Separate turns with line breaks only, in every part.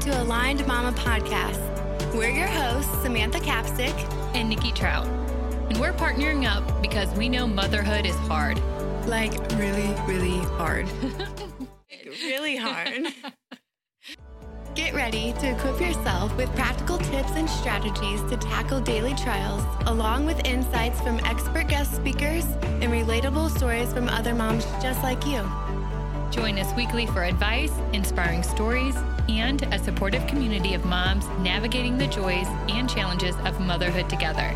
to Aligned Mama Podcast. We're your hosts, Samantha Capstick
and Nikki Trout. And we're partnering up because we know motherhood is hard.
Like, really, really hard. really hard. Get ready to equip yourself with practical tips and strategies to tackle daily trials, along with insights from expert guest speakers and relatable stories from other moms just like you.
Join us weekly for advice, inspiring stories, and a supportive community of moms navigating the joys and challenges of motherhood together.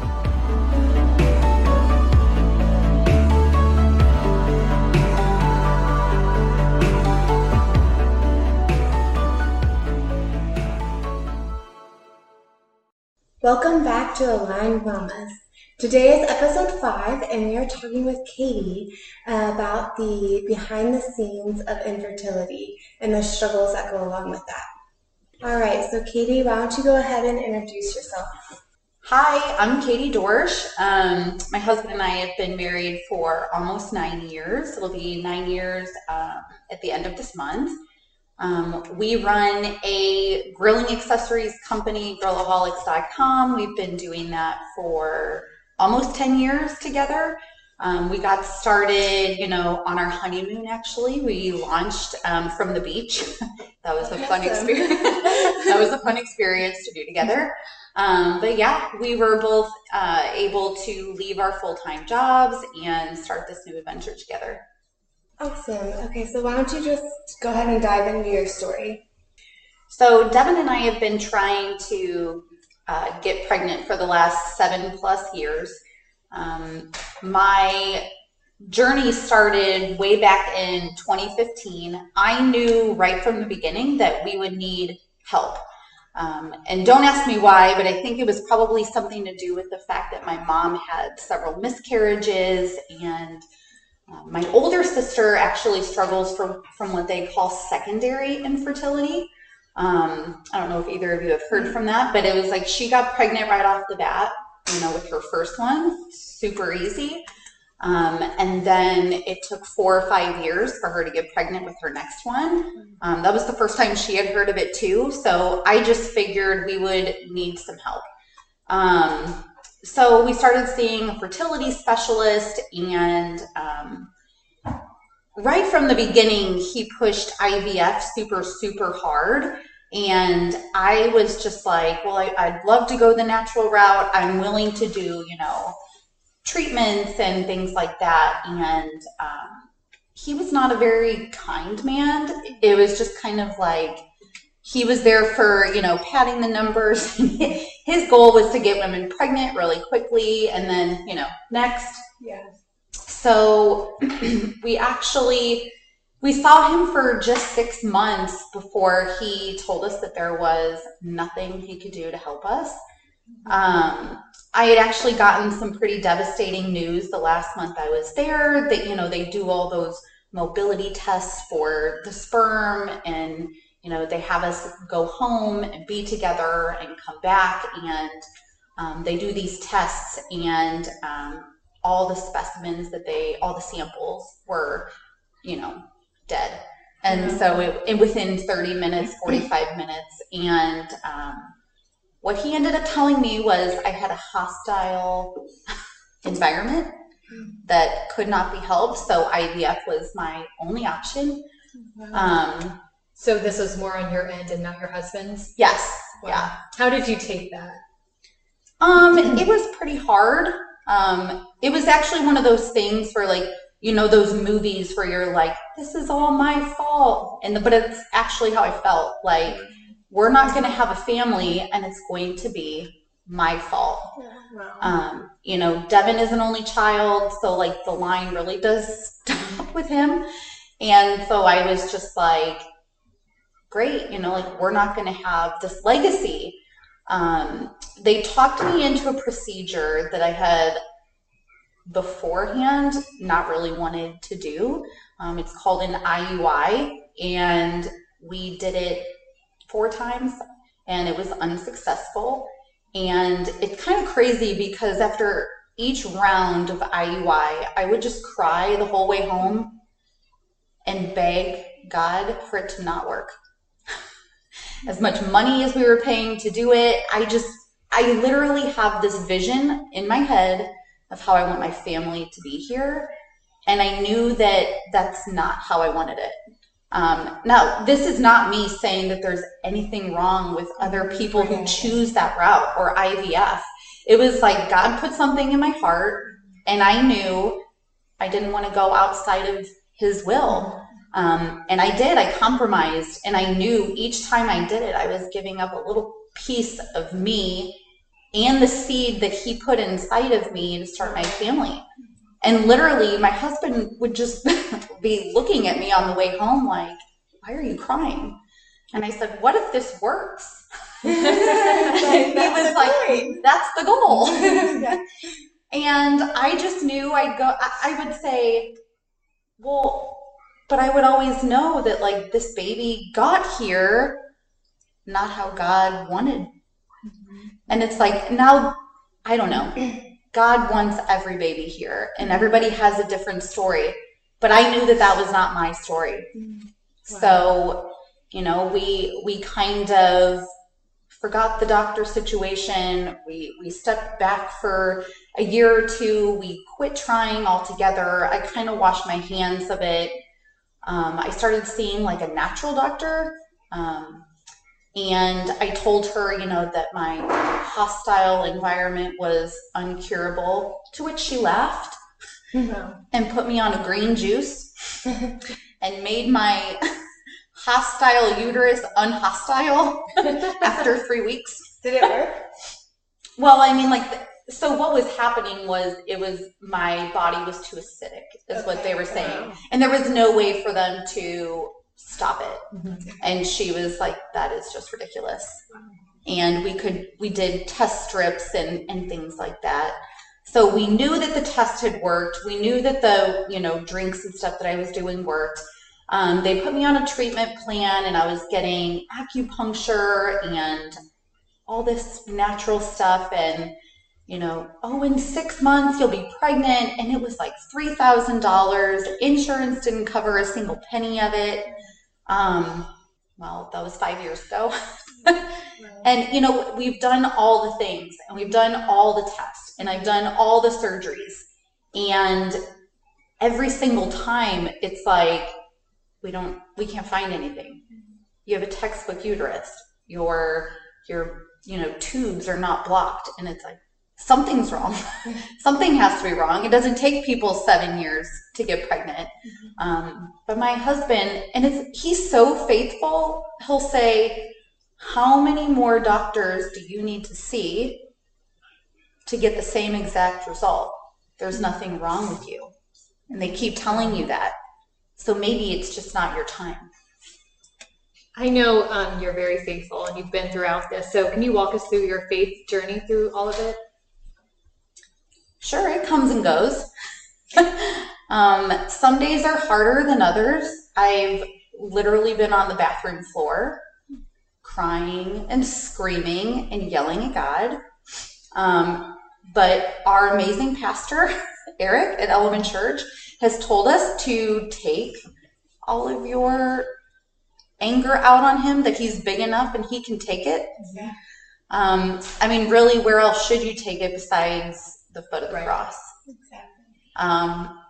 Welcome back to Aligned Mamas. Today is episode five, and we are talking with Katie about the behind the scenes of infertility and the struggles that go along with that. All right, so Katie, why don't you go ahead and introduce yourself?
Hi, I'm Katie Dorsch. Um, my husband and I have been married for almost nine years. It'll be nine years um, at the end of this month. Um, we run a grilling accessories company, grillaholics.com. We've been doing that for almost 10 years together. Um, we got started, you know, on our honeymoon actually. We launched um, from the beach. that was a fun experience. that was a fun experience to do together. Um, but yeah, we were both uh, able to leave our full time jobs and start this new adventure together.
Awesome. Okay, so why don't you just go ahead and dive into your story?
So, Devin and I have been trying to uh, get pregnant for the last seven plus years. Um, my journey started way back in 2015. I knew right from the beginning that we would need help. Um, and don't ask me why, but I think it was probably something to do with the fact that my mom had several miscarriages and um, my older sister actually struggles from, from what they call secondary infertility. Um, I don't know if either of you have heard from that, but it was like she got pregnant right off the bat, you know, with her first one, super easy. Um, and then it took four or five years for her to get pregnant with her next one. Um, that was the first time she had heard of it too. So I just figured we would need some help. Um, so we started seeing a fertility specialist and um, right from the beginning he pushed ivf super super hard and i was just like well I, i'd love to go the natural route. I'm willing to do you know treatments and things like that. And um, he was not a very kind man. It was just kind of like he was there for you know padding the numbers. His goal was to get women pregnant really quickly and then you know next.
Yes.
So we actually we saw him for just six months before he told us that there was nothing he could do to help us. Um, i had actually gotten some pretty devastating news the last month i was there that you know they do all those mobility tests for the sperm and you know, they have us go home and be together and come back, and um, they do these tests, and um, all the specimens that they, all the samples were, you know, dead. And mm-hmm. so it, it, within 30 minutes, 45 minutes, and um, what he ended up telling me was I had a hostile environment that could not be helped. So IVF was my only option. Um,
so this was more on your end and not your husband's?
Yes. Wow. Yeah.
How did you take that?
Um, it was pretty hard. Um, it was actually one of those things where like, you know, those movies where you're like, this is all my fault. And the, but it's actually how I felt. Like, we're not going to have a family and it's going to be my fault. Wow. Um, you know, Devin is an only child, so like the line really does stop with him. And so I was just like, great, you know, like we're not going to have this legacy. Um, they talked me into a procedure that I had beforehand not really wanted to do. Um, it's called an IUI, and we did it four times, and it was unsuccessful. And it's kind of crazy because after each round of IUI, I would just cry the whole way home and beg God for it to not work. as much money as we were paying to do it. I just, I literally have this vision in my head of how I want my family to be here. And I knew that that's not how I wanted it. Um, now, this is not me saying that there's anything wrong with other people who choose that route or IVF. It was like God put something in my heart, and I knew I didn't want to go outside of His will. Um, and I did, I compromised, and I knew each time I did it, I was giving up a little piece of me and the seed that He put inside of me to start my family. And literally, my husband would just be looking at me on the way home, like, Why are you crying? And I said, What if this works? he was like, That's the goal. and I just knew I'd go, I, I would say, Well, but I would always know that, like, this baby got here not how God wanted. Mm-hmm. And it's like, now, I don't know God wants every baby here, and everybody has a different story. But I knew that that was not my story. Wow. So, you know, we we kind of forgot the doctor situation. We we stepped back for a year or two. We quit trying altogether. I kind of washed my hands of it. Um, I started seeing like a natural doctor. Um, and I told her, you know, that my hostile environment was uncurable, to which she laughed mm-hmm. and put me on a green juice and made my hostile uterus unhostile after three weeks.
Did it work?
Well, I mean, like, so what was happening was it was my body was too acidic, is okay. what they were saying. Wow. And there was no way for them to stop it. Mm-hmm. And she was like, that is just ridiculous. And we could, we did test strips and, and things like that. So we knew that the test had worked. We knew that the, you know, drinks and stuff that I was doing worked. Um, they put me on a treatment plan and I was getting acupuncture and all this natural stuff. And, you know, oh, in six months you'll be pregnant. And it was like $3,000. Insurance didn't cover a single penny of it. Um, well, that was five years ago. and, you know, we've done all the things and we've done all the tests and I've done all the surgeries. And every single time it's like, we don't, we can't find anything. You have a textbook uterus. Your, your, you know, tubes are not blocked. And it's like, something's wrong. Something has to be wrong. It doesn't take people seven years to get pregnant. Mm-hmm. Um, but my husband, and it's he's so faithful. He'll say, "How many more doctors do you need to see to get the same exact result? There's nothing wrong with you." And they keep telling you that. So maybe it's just not your time.
I know um, you're very faithful and you've been throughout this. So, can you walk us through your faith journey through all of it?
Sure, it comes and goes. um, some days are harder than others. I've literally been on the bathroom floor crying and screaming and yelling at God. Um, but our amazing pastor, Eric at Element Church, has told us to take all of your anger out on him, that he's big enough and he can take it. Yeah. Um, I mean, really, where else should you take it besides the foot of the right. cross. Exactly. Um,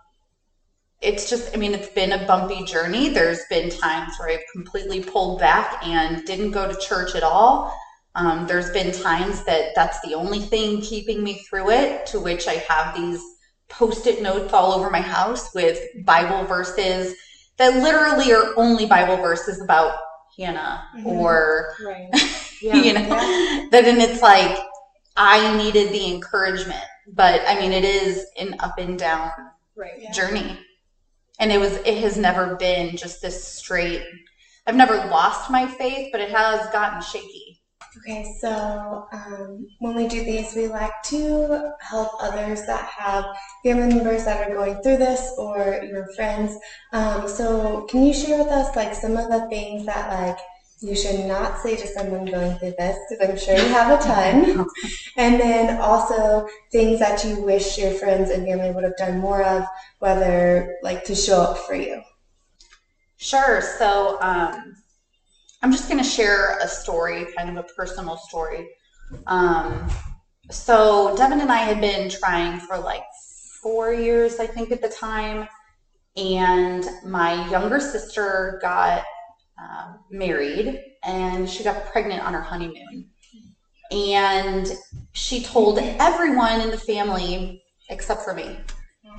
it's just, I mean, it's been a bumpy journey. There's been times where I've completely pulled back and didn't go to church at all. Um, there's been times that that's the only thing keeping me through it, to which I have these post it notes all over my house with Bible verses that literally are only Bible verses about Hannah mm-hmm. or, right. yeah. you know, yeah. that, and it's like, I needed the encouragement but I mean, it is an up and down right, yeah. journey. And it was, it has never been just this straight. I've never lost my faith, but it has gotten shaky.
Okay, so um, when we do these, we like to help others that have family members that are going through this or your friends. Um, so, can you share with us like some of the things that like you should not say to someone going through this because I'm sure you have a ton. and then also things that you wish your friends and family would have done more of, whether like to show up for you.
Sure. So um, I'm just going to share a story, kind of a personal story. Um, so Devin and I had been trying for like four years, I think, at the time. And my younger sister got uh, married and she got pregnant on her honeymoon. And she told everyone in the family except for me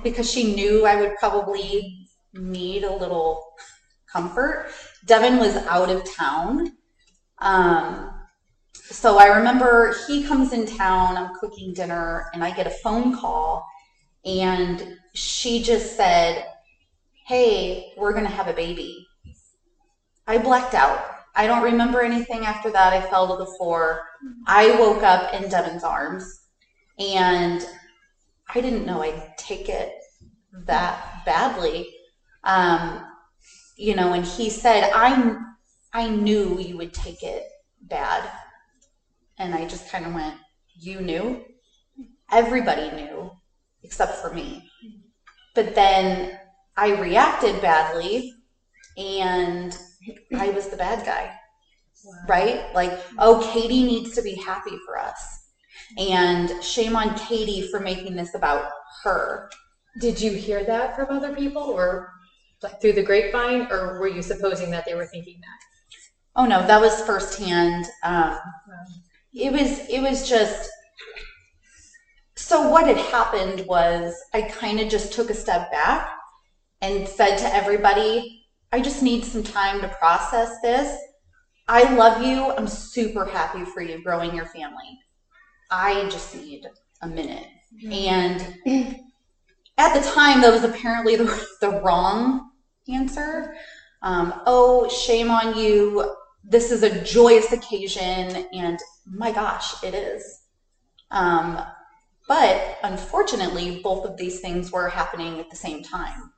because she knew I would probably need a little comfort. Devin was out of town. Um, so I remember he comes in town, I'm cooking dinner, and I get a phone call, and she just said, Hey, we're going to have a baby. I blacked out. I don't remember anything after that. I fell to the floor. I woke up in Devin's arms, and I didn't know I'd take it that badly. Um, you know, and he said, I, I knew you would take it bad. And I just kind of went, You knew? Everybody knew except for me. But then I reacted badly and I was the bad guy. Wow. Right? Like, oh, Katie needs to be happy for us. And shame on Katie for making this about her.
Did you hear that from other people or like through the grapevine, or were you supposing that they were thinking that?
Oh no, that was firsthand. Um, it was it was just so what had happened was I kind of just took a step back and said to everybody, I just need some time to process this. I love you. I'm super happy for you growing your family. I just need a minute. Mm-hmm. And at the time, that was apparently the, the wrong answer. Um, oh, shame on you. This is a joyous occasion. And my gosh, it is. Um, but unfortunately, both of these things were happening at the same time.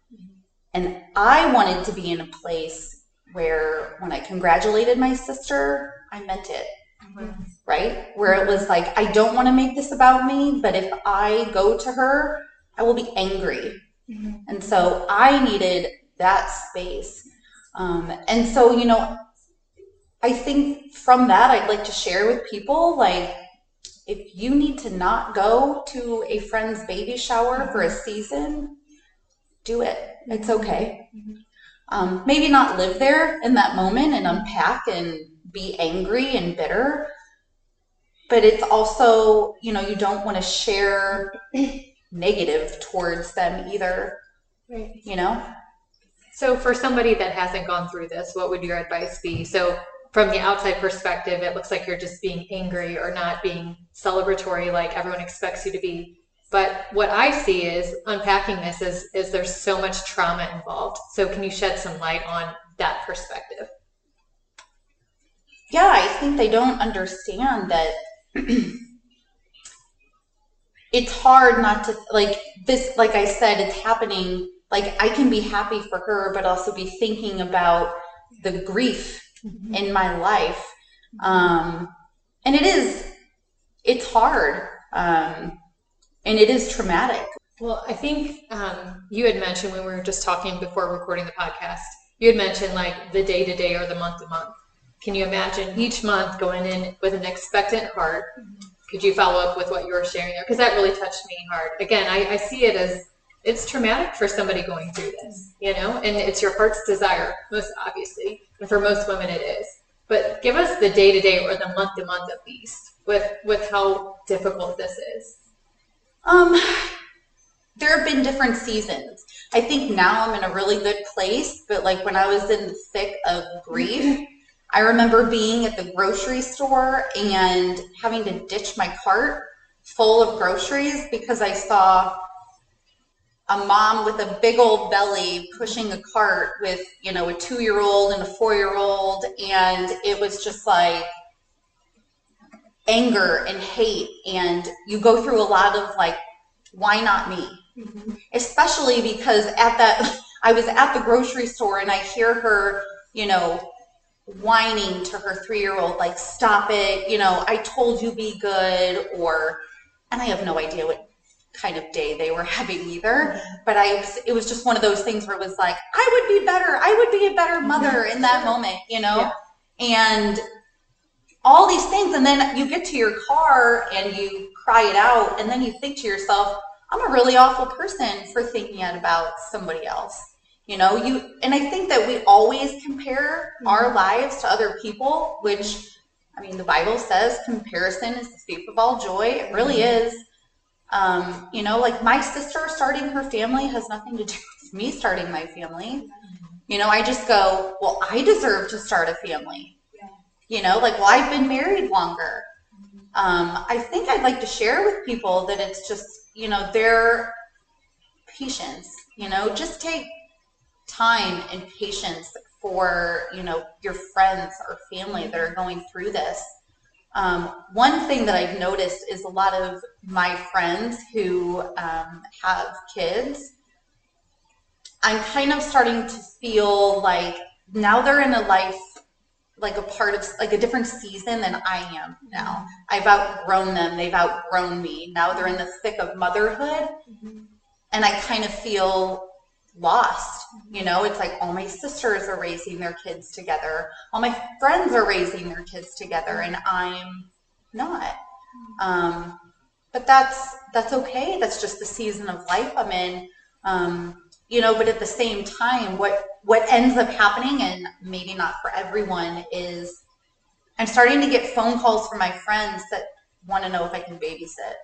And I wanted to be in a place where when I congratulated my sister, I meant it. Mm-hmm. Right? Where it was like, I don't want to make this about me, but if I go to her, I will be angry. Mm-hmm. And so I needed that space. Um, and so, you know, I think from that, I'd like to share with people like, if you need to not go to a friend's baby shower for a season, do it. It's okay. Um, maybe not live there in that moment and unpack and be angry and bitter, but it's also, you know, you don't want to share negative towards them either. Right. You know?
So, for somebody that hasn't gone through this, what would your advice be? So, from the outside perspective, it looks like you're just being angry or not being celebratory like everyone expects you to be. But what I see is unpacking this is, is there's so much trauma involved. So, can you shed some light on that perspective?
Yeah, I think they don't understand that it's hard not to like this like i said it's happening like i can be happy for her but also be thinking about the grief mm-hmm. in my life um and it is it's hard um and it is traumatic
well i think um you had mentioned when we were just talking before recording the podcast you had mentioned like the day to day or the month to month can you imagine each month going in with an expectant heart could you follow up with what you were sharing there? Because that really touched me hard. Again, I, I see it as it's traumatic for somebody going through this, you know, and it's your heart's desire, most obviously, and for most women it is. But give us the day to day or the month to month at least with with how difficult this is.
Um, there have been different seasons. I think now I'm in a really good place, but like when I was in the thick of grief. I remember being at the grocery store and having to ditch my cart full of groceries because I saw a mom with a big old belly pushing a cart with, you know, a two year old and a four year old. And it was just like anger and hate. And you go through a lot of like, why not me? Mm-hmm. Especially because at that, I was at the grocery store and I hear her, you know, whining to her three year old, like, stop it, you know, I told you be good, or, and I have no idea what kind of day they were having either. But I, it was just one of those things where it was like, I would be better. I would be a better mother in that moment, you know? Yeah. and all these things. And then you get to your car and you cry it out, and then you think to yourself, I'm a really awful person for thinking it about somebody else. You know, you and I think that we always compare mm-hmm. our lives to other people, which I mean, the Bible says comparison is the thief of all joy. It really mm-hmm. is. Um, you know, like my sister starting her family has nothing to do with me starting my family. You know, I just go, well, I deserve to start a family. You know, like, well, I've been married longer. Um, I think I'd like to share with people that it's just, you know, their patience, you know, just take time and patience for, you know, your friends or family that are going through this. Um, one thing that I've noticed is a lot of my friends who um, have kids, I'm kind of starting to feel like now they're in a life like a part of like a different season than I am now. I've outgrown them. They've outgrown me. Now they're in the thick of motherhood. Mm-hmm. And I kind of feel lost. You know, it's like all my sisters are raising their kids together. All my friends are raising their kids together and I'm not. Um, but that's that's okay. That's just the season of life I'm in. Um, you know, but at the same time, what what ends up happening, and maybe not for everyone, is I'm starting to get phone calls from my friends that want to know if I can babysit.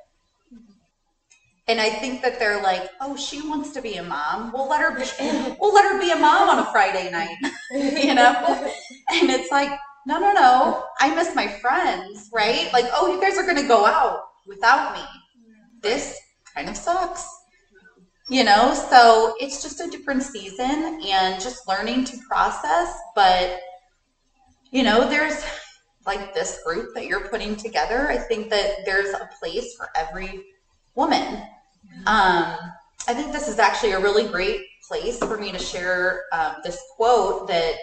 Mm-hmm. And I think that they're like, oh, she wants to be a mom. We'll let her be, we'll let her be a mom on a Friday night, you know? And it's like, no, no, no. I miss my friends, right? Like, oh, you guys are going to go out without me. This kind of sucks you know so it's just a different season and just learning to process but you know there's like this group that you're putting together i think that there's a place for every woman. Um, i think this is actually a really great place for me to share um, this quote that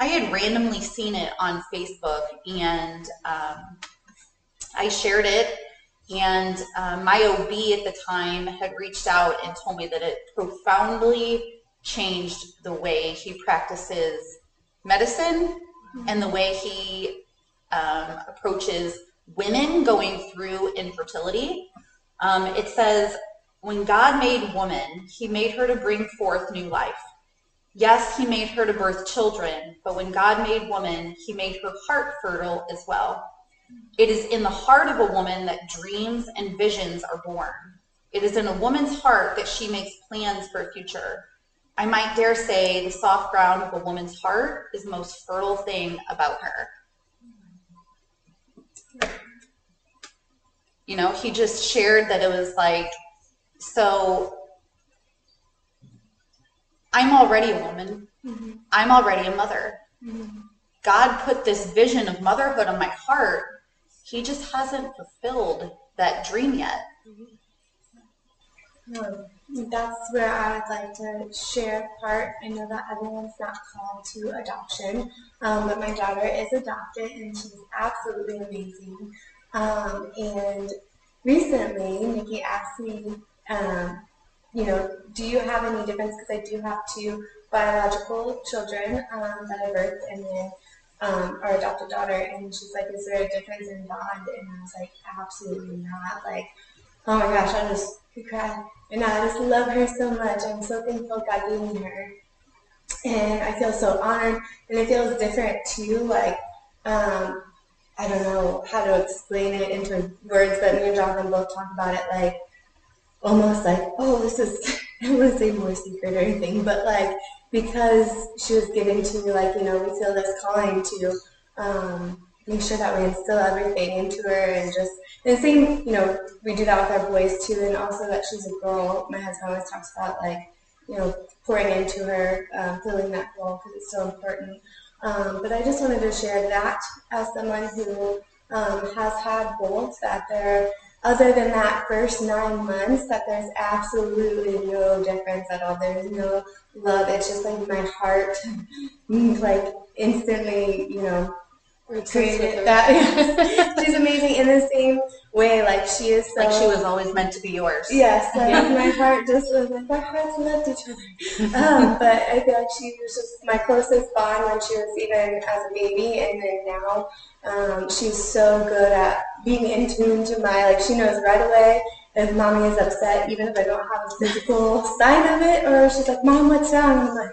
i had randomly seen it on facebook and um, i shared it and um, my OB at the time had reached out and told me that it profoundly changed the way he practices medicine and the way he um, approaches women going through infertility. Um, it says, when God made woman, he made her to bring forth new life. Yes, he made her to birth children, but when God made woman, he made her heart fertile as well. It is in the heart of a woman that dreams and visions are born. It is in a woman's heart that she makes plans for a future. I might dare say the soft ground of a woman's heart is the most fertile thing about her. You know, he just shared that it was like, so I'm already a woman. Mm-hmm. I'm already a mother. Mm-hmm. God put this vision of motherhood on my heart he just hasn't fulfilled that dream yet.
That's where I would like to share part. I know that everyone's not called to adoption, um, but my daughter is adopted and she's absolutely amazing. Um, and recently, Nikki asked me, um, you know, do you have any difference? Because I do have two biological children um, that I birthed, and then um, our adopted daughter, and she's like, "Is there a difference in bond?" And I was like, "Absolutely not!" Like, oh my gosh, I just could cry, and I just love her so much. I'm so thankful God gave me her, and I feel so honored, and it feels different too. Like, um, I don't know how to explain it into words, but me and Jonathan both talk about it like almost like, oh, this is. I don't want to say more secret or anything, but like because she was given to like you know we feel this calling to um, make sure that we instill everything into her and just and same you know we do that with our boys too and also that she's a girl. My husband always talks about like you know pouring into her um, filling that role because it's so important. Um, but i just wanted to share that as someone who um, has had both that they're other than that first nine months that there's absolutely no difference at all. There's no love. It's just like my heart like instantly you know created that. she's amazing. In the same way. Like she is so,
like she was always meant to be yours.
Yes, like my heart just was like our hearts loved each other. Um, but I feel like she was just my closest bond when she was even as a baby, and then now um, she's so good at being in tune to my like she knows right away if mommy is upset, even if I don't have a physical sign of it, or she's like, Mom, what's wrong? I'm like,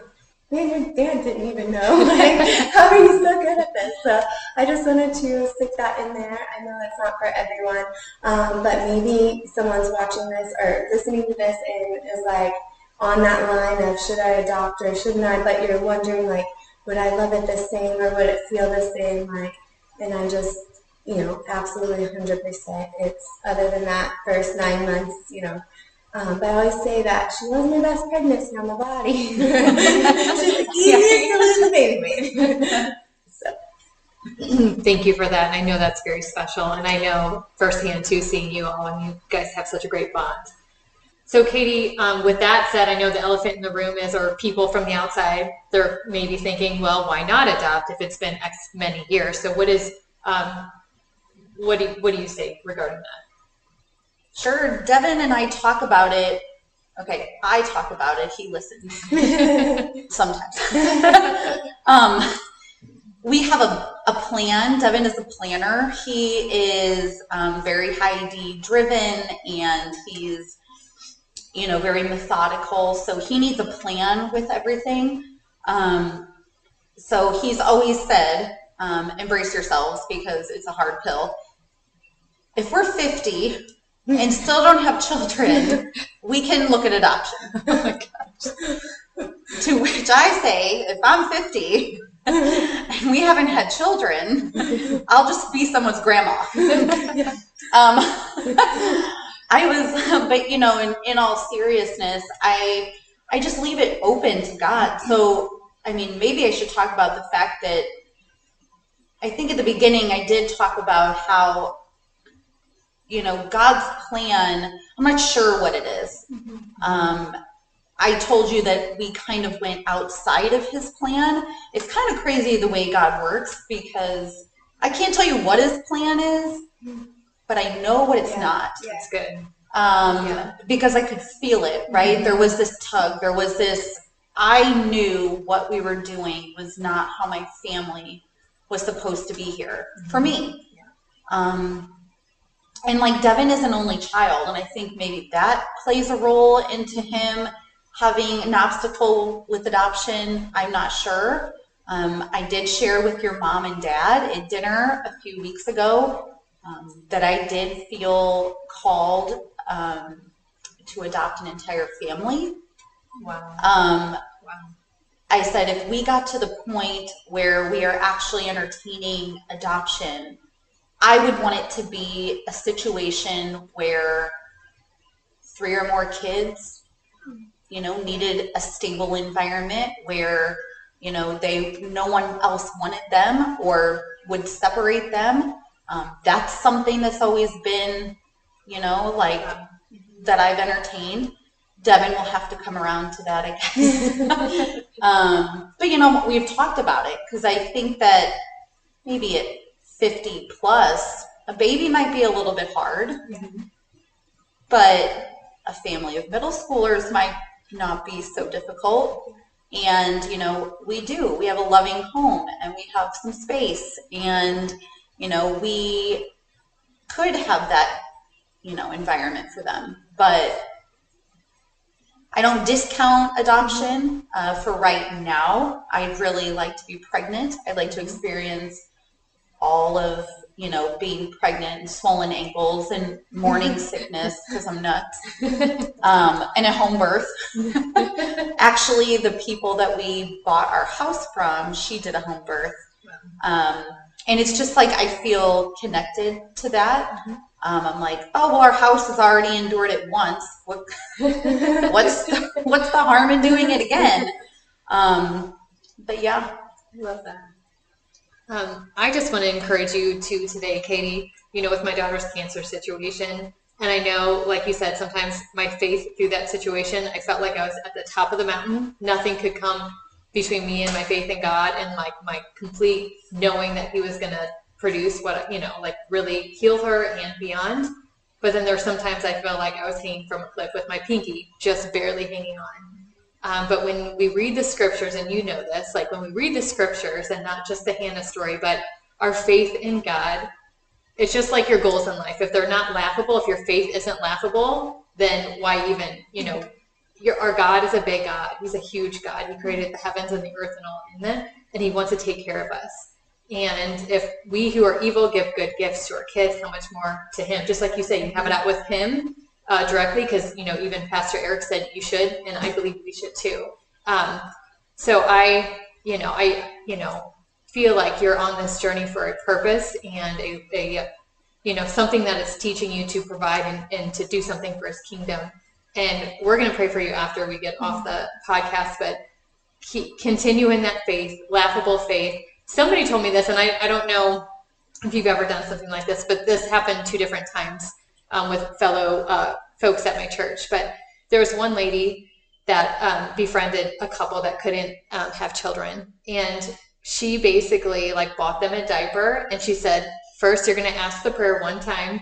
man, your dad didn't even know. like, how are you so good at this? So I just wanted to stick that in there. I know that's not for everyone, um, but maybe someone's watching this or listening to this and is like on that line of should I adopt or shouldn't I? But you're wondering like, would I love it the same or would it feel the same? Like, and I just you know, absolutely 100%. It's other than that first nine months, you know. Um, but I always say that she was my best pregnancy on the body. She's the easiest to lose a baby with.
so. Thank you for that. I know that's very special. And I know firsthand too, seeing you all, and you guys have such a great bond. So, Katie, um, with that said, I know the elephant in the room is, or people from the outside, they're maybe thinking, well, why not adopt if it's been X many years? So, what is um, what do you, what do you say regarding that?
Sure, Devin and I talk about it. Okay, I talk about it. He listens sometimes. um, we have a, a plan. Devin is a planner. He is um, very high D driven and he's, you know, very methodical. So he needs a plan with everything. Um, so he's always said, um, embrace yourselves because it's a hard pill if we're 50 and still don't have children, we can look at adoption. Oh to which I say, if I'm 50 and we haven't had children, I'll just be someone's grandma. um, I was, but you know, in, in all seriousness, I I just leave it open to God. So, I mean, maybe I should talk about the fact that I think at the beginning I did talk about how you know, God's plan, I'm not sure what it is. Mm-hmm. Um, I told you that we kind of went outside of his plan. It's kind of crazy the way God works because I can't tell you what his plan is, but I know what it's
yeah.
not.
That's good.
Um, yeah. Because I could feel it, right? Mm-hmm. There was this tug, there was this, I knew what we were doing was not how my family was supposed to be here mm-hmm. for me. Yeah. Um, and like Devin is an only child, and I think maybe that plays a role into him having an obstacle with adoption. I'm not sure. Um, I did share with your mom and dad at dinner a few weeks ago um, that I did feel called um, to adopt an entire family.
Wow.
Um, wow. I said if we got to the point where we are actually entertaining adoption, I would want it to be a situation where three or more kids, you know, needed a stable environment where, you know, they no one else wanted them or would separate them. Um, that's something that's always been, you know, like that I've entertained. Devin will have to come around to that, I guess. um, but you know, we've talked about it because I think that maybe it 50 plus, a baby might be a little bit hard, mm-hmm. but a family of middle schoolers might not be so difficult. And, you know, we do. We have a loving home and we have some space. And, you know, we could have that, you know, environment for them. But I don't discount adoption uh, for right now. I'd really like to be pregnant. I'd like to experience all of you know being pregnant and swollen ankles and morning sickness because I'm nuts um, and a home birth. Actually, the people that we bought our house from, she did a home birth, um, and it's just like I feel connected to that. Mm-hmm. Um, I'm like, oh well, our house has already endured it once. What, what's the, what's the harm in doing it again? Um, but yeah,
I love that. Um, I just want to encourage you to today, Katie, you know, with my daughter's cancer situation. And I know, like you said, sometimes my faith through that situation, I felt like I was at the top of the mountain. Nothing could come between me and my faith in God and like my complete knowing that He was going to produce what you know, like really heal her and beyond. But then there's sometimes I feel like I was hanging from a cliff with my pinky just barely hanging on. Um, but when we read the scriptures, and you know this, like when we read the scriptures and not just the Hannah story, but our faith in God, it's just like your goals in life. If they're not laughable, if your faith isn't laughable, then why even, you know, your, our God is a big God. He's a huge God. He created the heavens and the earth and all in them, and He wants to take care of us. And if we who are evil give good gifts to our kids, how much more to Him? Just like you say, you have it out with Him uh, directly because you know even Pastor Eric said you should, and I believe we should too. Um, so I, you know, I, you know, feel like you're on this journey for a purpose and a, a you know, something that is teaching you to provide and, and to do something for His kingdom. And we're going to pray for you after we get off the podcast, but keep, continue in that faith, laughable faith. Somebody told me this, and I, I don't know if you've ever done something like this, but this happened two different times um, with fellow uh, folks at my church. But there was one lady that um, befriended a couple that couldn't um, have children, and she basically like bought them a diaper, and she said, first you're going to ask the prayer one time,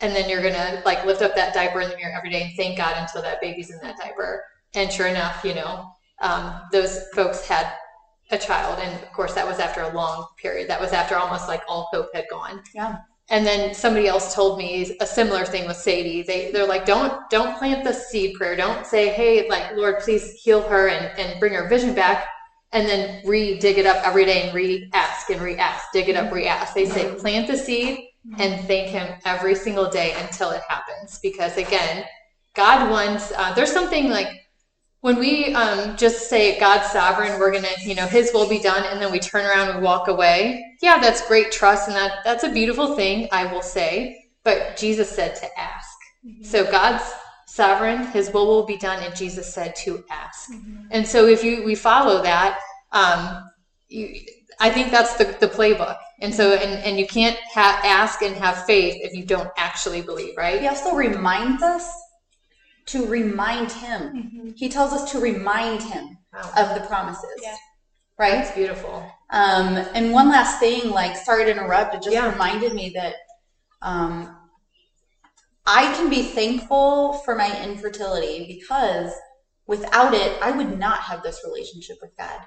and then you're going to like lift up that diaper in the mirror every day and thank God until that baby's in that diaper. And sure enough, you know, um, those folks had a child, and of course that was after a long period. That was after almost like all hope had gone.
Yeah.
And then somebody else told me a similar thing with Sadie. They they're like, don't don't plant the seed prayer. Don't say, hey, like Lord, please heal her and, and bring her vision back, and then re dig it up every day and re ask and re ask, dig it up, re ask. They say plant the seed and thank Him every single day until it happens. Because again, God wants. Uh, there's something like when we um, just say God's sovereign, we're gonna, you know, His will be done, and then we turn around and walk away. Yeah, that's great trust, and that that's a beautiful thing, I will say. But Jesus said to ask. Mm-hmm. So God's sovereign, His will will be done, and Jesus said to ask. Mm-hmm. And so if you we follow that, um, you, I think that's the, the playbook. And so, and, and you can't ha- ask and have faith if you don't actually believe, right?
He also reminds us to remind him. Mm-hmm. He tells us to remind him wow. of the promises. Yeah. Right?
That's beautiful.
Um, and one last thing, like, sorry to interrupt, it just yeah. reminded me that um, I can be thankful for my infertility because without it, I would not have this relationship with God.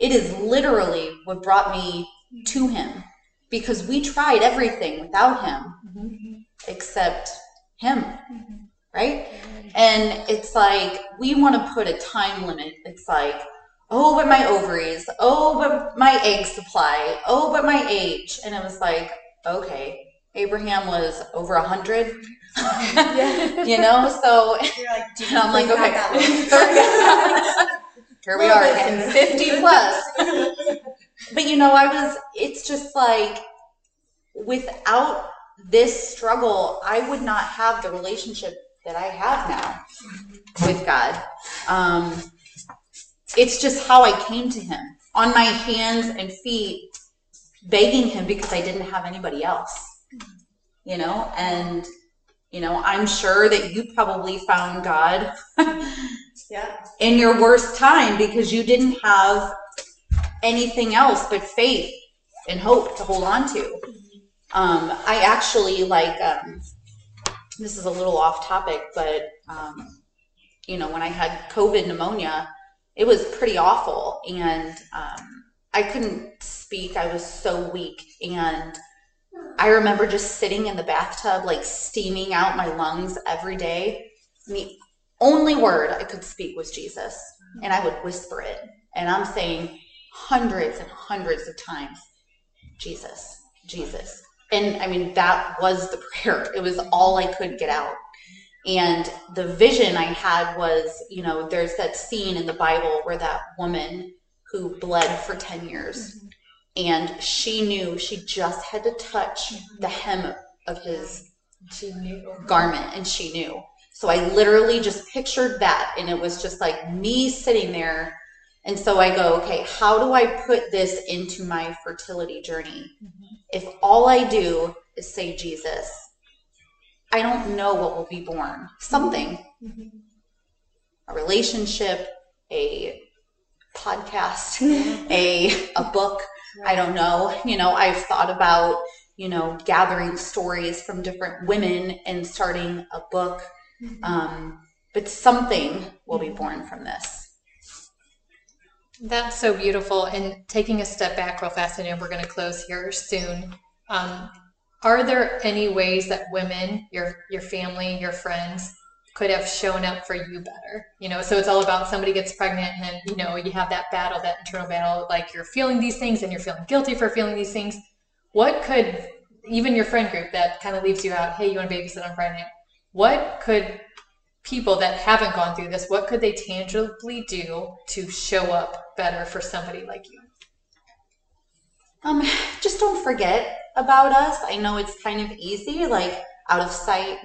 It is literally what brought me to Him because we tried everything without Him mm-hmm. except Him. Mm-hmm right? And it's like we want to put a time limit. It's like, oh, but my ovaries, oh, but my egg supply, oh, but my age. And it was like, okay, Abraham was over a hundred. you know, so like, I'm like, okay, here we are, getting 50 plus. but you know, I was, it's just like, without this struggle, I would not have the relationship that I have now with God. Um, it's just how I came to Him on my hands and feet, begging Him because I didn't have anybody else, you know, and you know, I'm sure that you probably found God yeah. in your worst time because you didn't have anything else but faith and hope to hold on to. Um, I actually like um, this is a little off topic, but um, you know, when I had COVID pneumonia, it was pretty awful, and um, I couldn't speak. I was so weak, and I remember just sitting in the bathtub, like steaming out my lungs every day. And the only word I could speak was Jesus, and I would whisper it, and I'm saying hundreds and hundreds of times, Jesus, Jesus, and I mean, that was the prayer. It was all I could get out. And the vision I had was, you know, there's that scene in the Bible where that woman who bled for 10 years mm-hmm. and she knew she just had to touch mm-hmm. the hem of his garment and she knew. So I literally just pictured that and it was just like me sitting there. And so I go, okay, how do I put this into my fertility journey? Mm-hmm if all I do is say Jesus, I don't know what will be born. Something. Mm-hmm. A relationship, a podcast, a a book. I don't know. You know, I've thought about you know, gathering stories from different women and starting a book. Mm-hmm. Um, but something will be born from this.
That's so beautiful. And taking a step back real fast, know we're going to close here soon. Um, are there any ways that women, your your family, your friends, could have shown up for you better? You know, so it's all about somebody gets pregnant, and then you know you have that battle, that internal battle, like you're feeling these things, and you're feeling guilty for feeling these things. What could even your friend group that kind of leaves you out? Hey, you want to babysit? I'm pregnant. What could people that haven't gone through this, what could they tangibly do to show up better for somebody like you?
Um, just don't forget about us. I know it's kind of easy, like out of sight,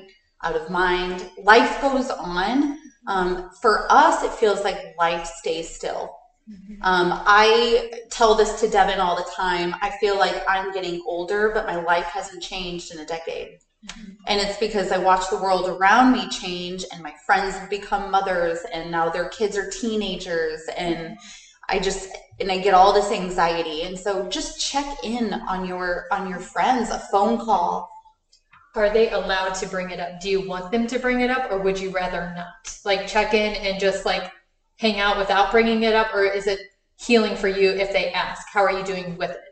out of mind. Life goes on. Um, for us, it feels like life stays still. Mm-hmm. Um, I tell this to Devin all the time. I feel like I'm getting older, but my life hasn't changed in a decade. Mm-hmm. And it's because I watch the world around me change, and my friends have become mothers, and now their kids are teenagers, and I just and I get all this anxiety. And so, just check in on your on your friends, a phone call.
Are they allowed to bring it up? Do you want them to bring it up, or would you rather not? Like check in and just like hang out without bringing it up, or is it healing for you if they ask? How are you doing with it?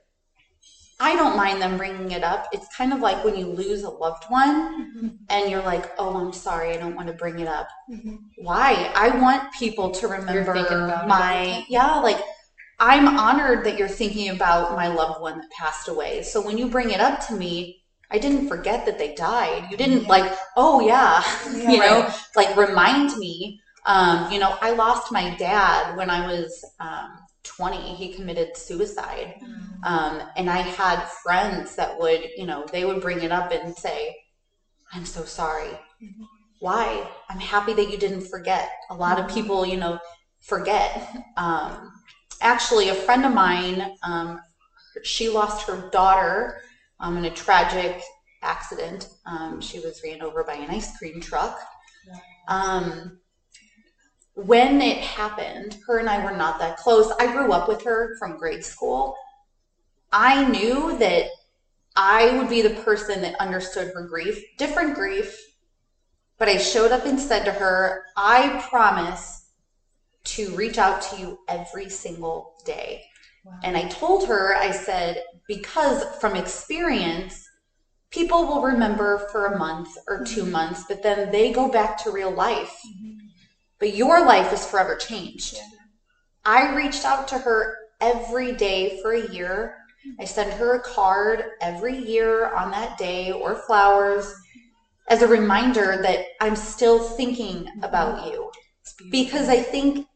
I don't mind them bringing it up. It's kind of like when you lose a loved one mm-hmm. and you're like, oh, I'm sorry, I don't want to bring it up. Mm-hmm. Why? I want people to remember my, yeah, like I'm honored that you're thinking about my loved one that passed away. So when you bring it up to me, I didn't forget that they died. You didn't like, oh yeah, yeah you know, like remind me. Um, you know, I lost my dad when I was um, 20 he committed suicide. Mm-hmm. um, and i had friends that would you know they would bring it up and say i'm so sorry. Mm-hmm. why? I'm happy that you didn't forget. A lot mm-hmm. of people you know forget. Um, actually a friend of mine um, she lost her daughter um, in a tragic accident. Um, she was ran over by an ice cream truck. Um, when it happened, her and I were not that close. I grew up with her from grade school. I knew that I would be the person that understood her grief, different grief. But I showed up and said to her, I promise to reach out to you every single day. Wow. And I told her, I said, because from experience, people will remember for a month or 2 mm-hmm. months, but then they go back to real life. Mm-hmm but your life is forever changed. Yeah. I reached out to her every day for a year. I sent her a card every year on that day or flowers as a reminder that I'm still thinking mm-hmm. about you. Because I think,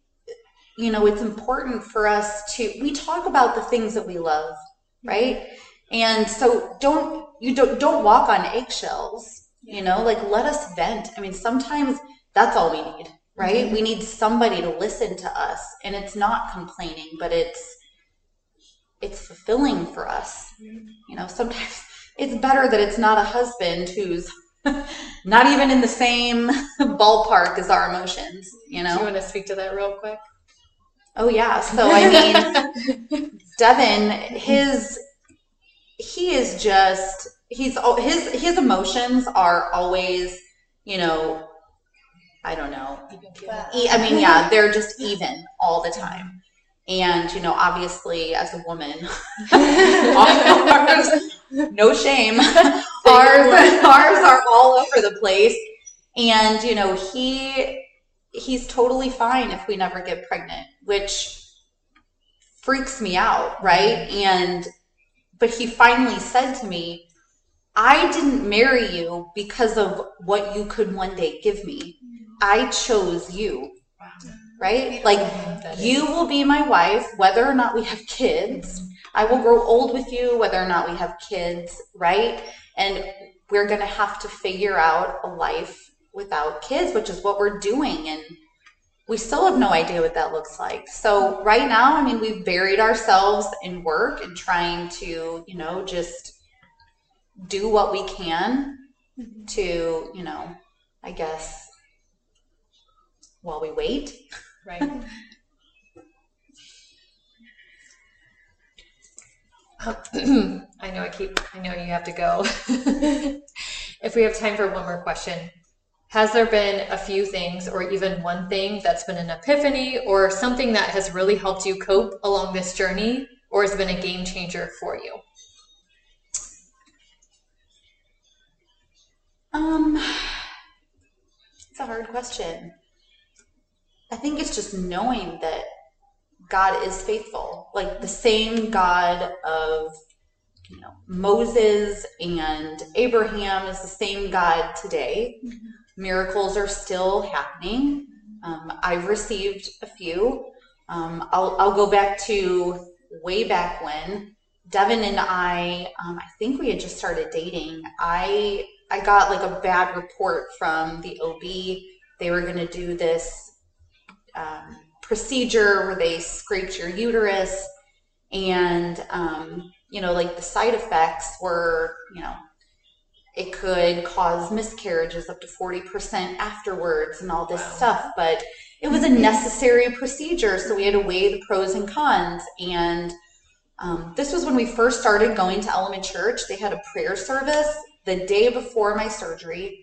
you know, it's important for us to, we talk about the things that we love, mm-hmm. right? And so don't, you don't, don't walk on eggshells, you know, like let us vent. I mean, sometimes that's all we need right? Mm-hmm. We need somebody to listen to us. And it's not complaining, but it's it's fulfilling for us. Mm-hmm. You know, sometimes it's better that it's not a husband who's not even in the same ballpark as our emotions, you know.
Do you want to speak to that real quick?
Oh yeah. So I mean Devin, his he is just he's his his emotions are always, you know, I don't know. I mean, yeah, they're just even all the time. And, you know, obviously, as a woman, ours, no shame, ours, ours are all over the place. And, you know, he he's totally fine if we never get pregnant, which freaks me out, right? And but he finally said to me, I didn't marry you because of what you could one day give me. I chose you. Right? Like you will be my wife whether or not we have kids. I will grow old with you whether or not we have kids, right? And we're going to have to figure out a life without kids, which is what we're doing and we still have no idea what that looks like. So right now, I mean, we've buried ourselves in work and trying to, you know, just do what we can to, you know, I guess while we wait.
Right. I know I keep, I know you have to go. if we have time for one more question, has there been a few things or even one thing that's been an epiphany or something that has really helped you cope along this journey or has been a game changer for you?
Um, it's a hard question. I think it's just knowing that God is faithful. Like the same God of you know Moses and Abraham is the same God today. Mm-hmm. Miracles are still happening. Um, I've received a few. Um, I'll, I'll go back to way back when Devin and I, um, I think we had just started dating. I I got like a bad report from the OB. They were going to do this um, procedure where they scraped your uterus, and um, you know, like the side effects were, you know, it could cause miscarriages up to 40% afterwards and all this wow. stuff. But it was a necessary procedure, so we had to weigh the pros and cons. And um, this was when we first started going to Element Church. They had a prayer service the day before my surgery.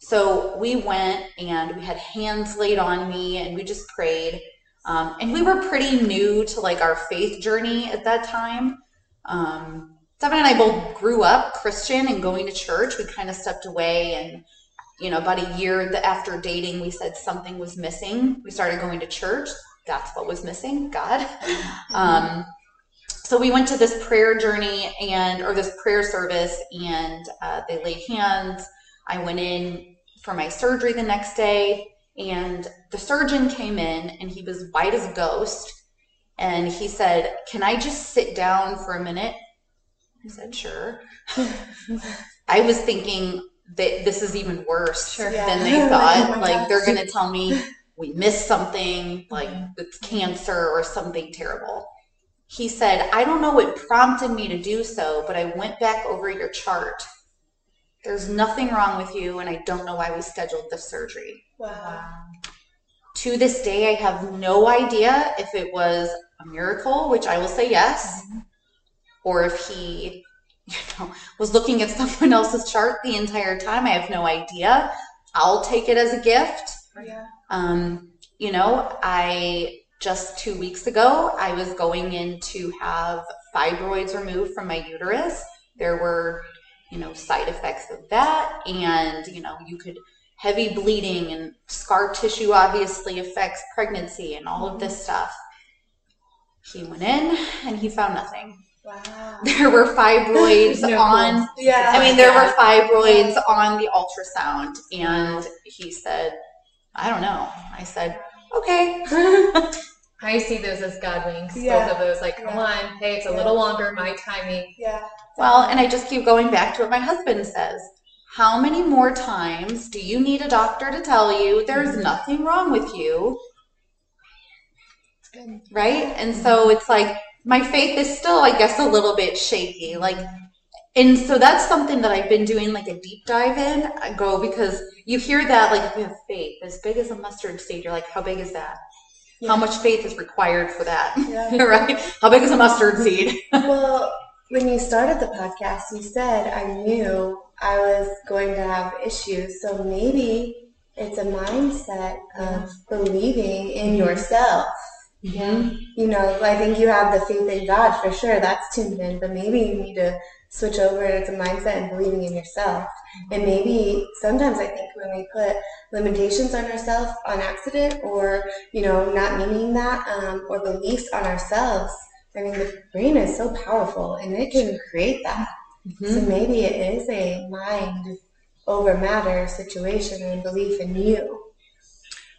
So we went and we had hands laid on me and we just prayed. Um, and we were pretty new to like our faith journey at that time. Um, Devin and I both grew up Christian and going to church. We kind of stepped away and you know, about a year after dating, we said something was missing. We started going to church. That's what was missing, God. Um, so we went to this prayer journey and or this prayer service and uh, they laid hands i went in for my surgery the next day and the surgeon came in and he was white as a ghost and he said can i just sit down for a minute i said sure i was thinking that this is even worse sure, yeah. than they thought oh like they're gonna tell me we missed something like mm-hmm. it's cancer or something terrible he said, I don't know what prompted me to do so, but I went back over your chart. There's nothing wrong with you, and I don't know why we scheduled the surgery. Wow. To this day, I have no idea if it was a miracle, which I will say yes, mm-hmm. or if he you know, was looking at someone else's chart the entire time. I have no idea. I'll take it as a gift. Yeah. Um, you know, I just two weeks ago, I was going in to have fibroids removed from my uterus. There were, you know, side effects of that, and, you know, you could heavy bleeding and scar tissue obviously affects pregnancy and all of this stuff. He went in and he found nothing. Wow. There were fibroids no on yeah. I mean there were fibroids on the ultrasound and he said, I don't know. I said, okay.
I see those as God winks. Yeah. Both of those, like, come yeah. on, hey, it's a yeah. little longer, my timing.
Yeah. Well, and I just keep going back to what my husband says. How many more times do you need a doctor to tell you there's mm-hmm. nothing wrong with you? Right? And so it's like my faith is still, I guess, a little bit shaky. Like, and so that's something that I've been doing like a deep dive in. I go because you hear that like if you have faith as big as a mustard seed, you're like, how big is that? Yeah. How much faith is required for that? Yeah. right? How big is a mustard seed?
well, when you started the podcast, you said I knew I was going to have issues. So maybe it's a mindset of believing in mm-hmm. yourself. Mm-hmm. You know, I think you have the faith in God for sure. That's tuned in, but maybe you need to switch over and it's a mindset and believing in yourself. And maybe sometimes I think when we put limitations on ourselves on accident or, you know, not meaning that, um, or beliefs on ourselves, I mean, the brain is so powerful and it can create that. Mm-hmm. So maybe it is a mind over matter situation and belief in you.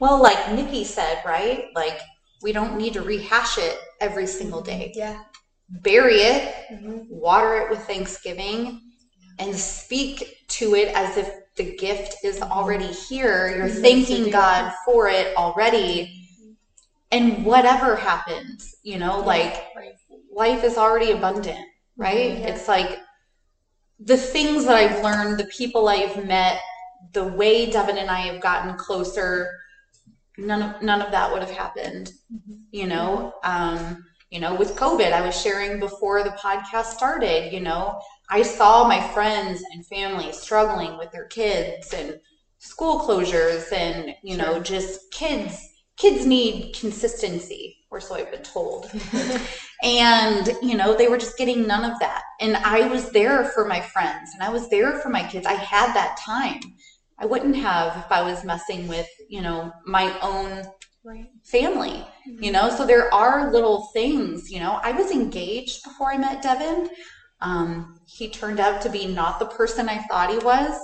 Well, like Nikki said, right? Like, we don't need to rehash it every single day.
Yeah
bury it, mm-hmm. water it with thanksgiving, and speak to it as if the gift is mm-hmm. already here. You're mm-hmm. thanking God for it already. And whatever happens, you know, like life is already abundant, right? Mm-hmm. Yeah. It's like the things that I've learned, the people I've met, the way Devin and I have gotten closer, none of none of that would have happened, mm-hmm. you know. Um, you know, with COVID, I was sharing before the podcast started, you know, I saw my friends and family struggling with their kids and school closures and, you know, just kids kids need consistency or so I've been told. and, you know, they were just getting none of that. And I was there for my friends and I was there for my kids. I had that time. I wouldn't have if I was messing with, you know, my own right. family, mm-hmm. you know? So there are little things, you know. I was engaged before I met Devin. Um, he turned out to be not the person I thought he was.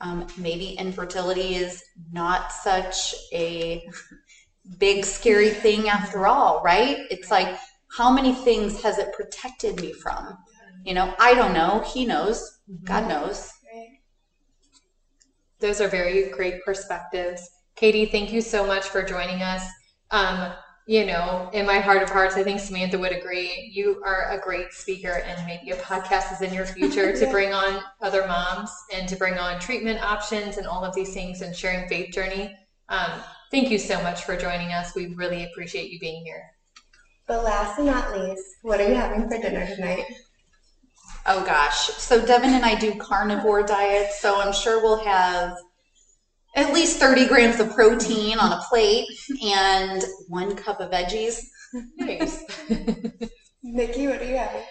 Um, maybe infertility is not such a big, scary thing after all, right? It's like, how many things has it protected me from? You know, I don't know. He knows. God knows.
Those are very great perspectives. Katie, thank you so much for joining us. Um, you know, in my heart of hearts, I think Samantha would agree. You are a great speaker, and maybe a podcast is in your future to bring on other moms and to bring on treatment options and all of these things and sharing faith journey. Um, thank you so much for joining us. We really appreciate you being here.
But last but not least, what are you having for dinner tonight?
Oh gosh. So Devin and I do carnivore diets, so I'm sure we'll have at least 30 grams of protein on a plate and one cup of veggies.
Nice.
Nikki, what are you having?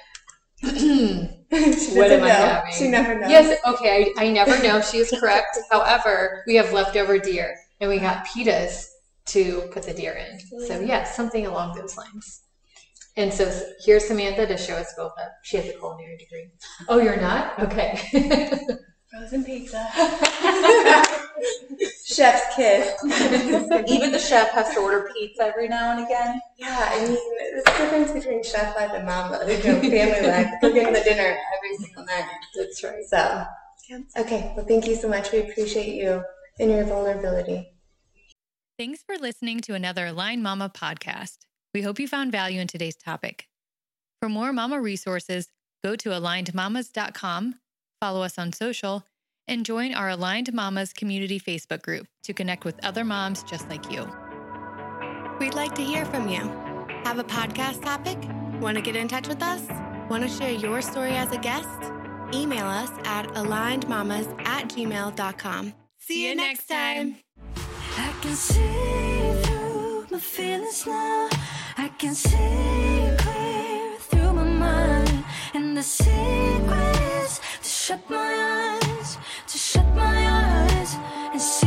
what am I having?
She never knows.
Yes, okay, I, I never know. She is correct. However, we have leftover deer and we got pitas to put the deer in. So, yes, yeah, something along those lines. And so here's Samantha to show us both up. She has a culinary degree. Oh, you're not? Okay.
Frozen pizza. Chef's kiss.
Even the chef has to order pizza every now and again.
Yeah, I mean, there's a difference between chef life and mom life, you know, family life, cooking the dinner every single night.
That's right.
So, okay, well, thank you so much. We appreciate you and your vulnerability.
Thanks for listening to another Aligned Mama podcast. We hope you found value in today's topic. For more mama resources, go to alignedmamas.com, follow us on social, and join our Aligned Mamas community Facebook group to connect with other moms just like you.
We'd like to hear from you. Have a podcast topic? Want to get in touch with us? Want to share your story as a guest? Email us at alignedmamas at gmail.com. See you next time. I can see through my feelings now. I can see clear through my mind. And the secret is to shut my eyes see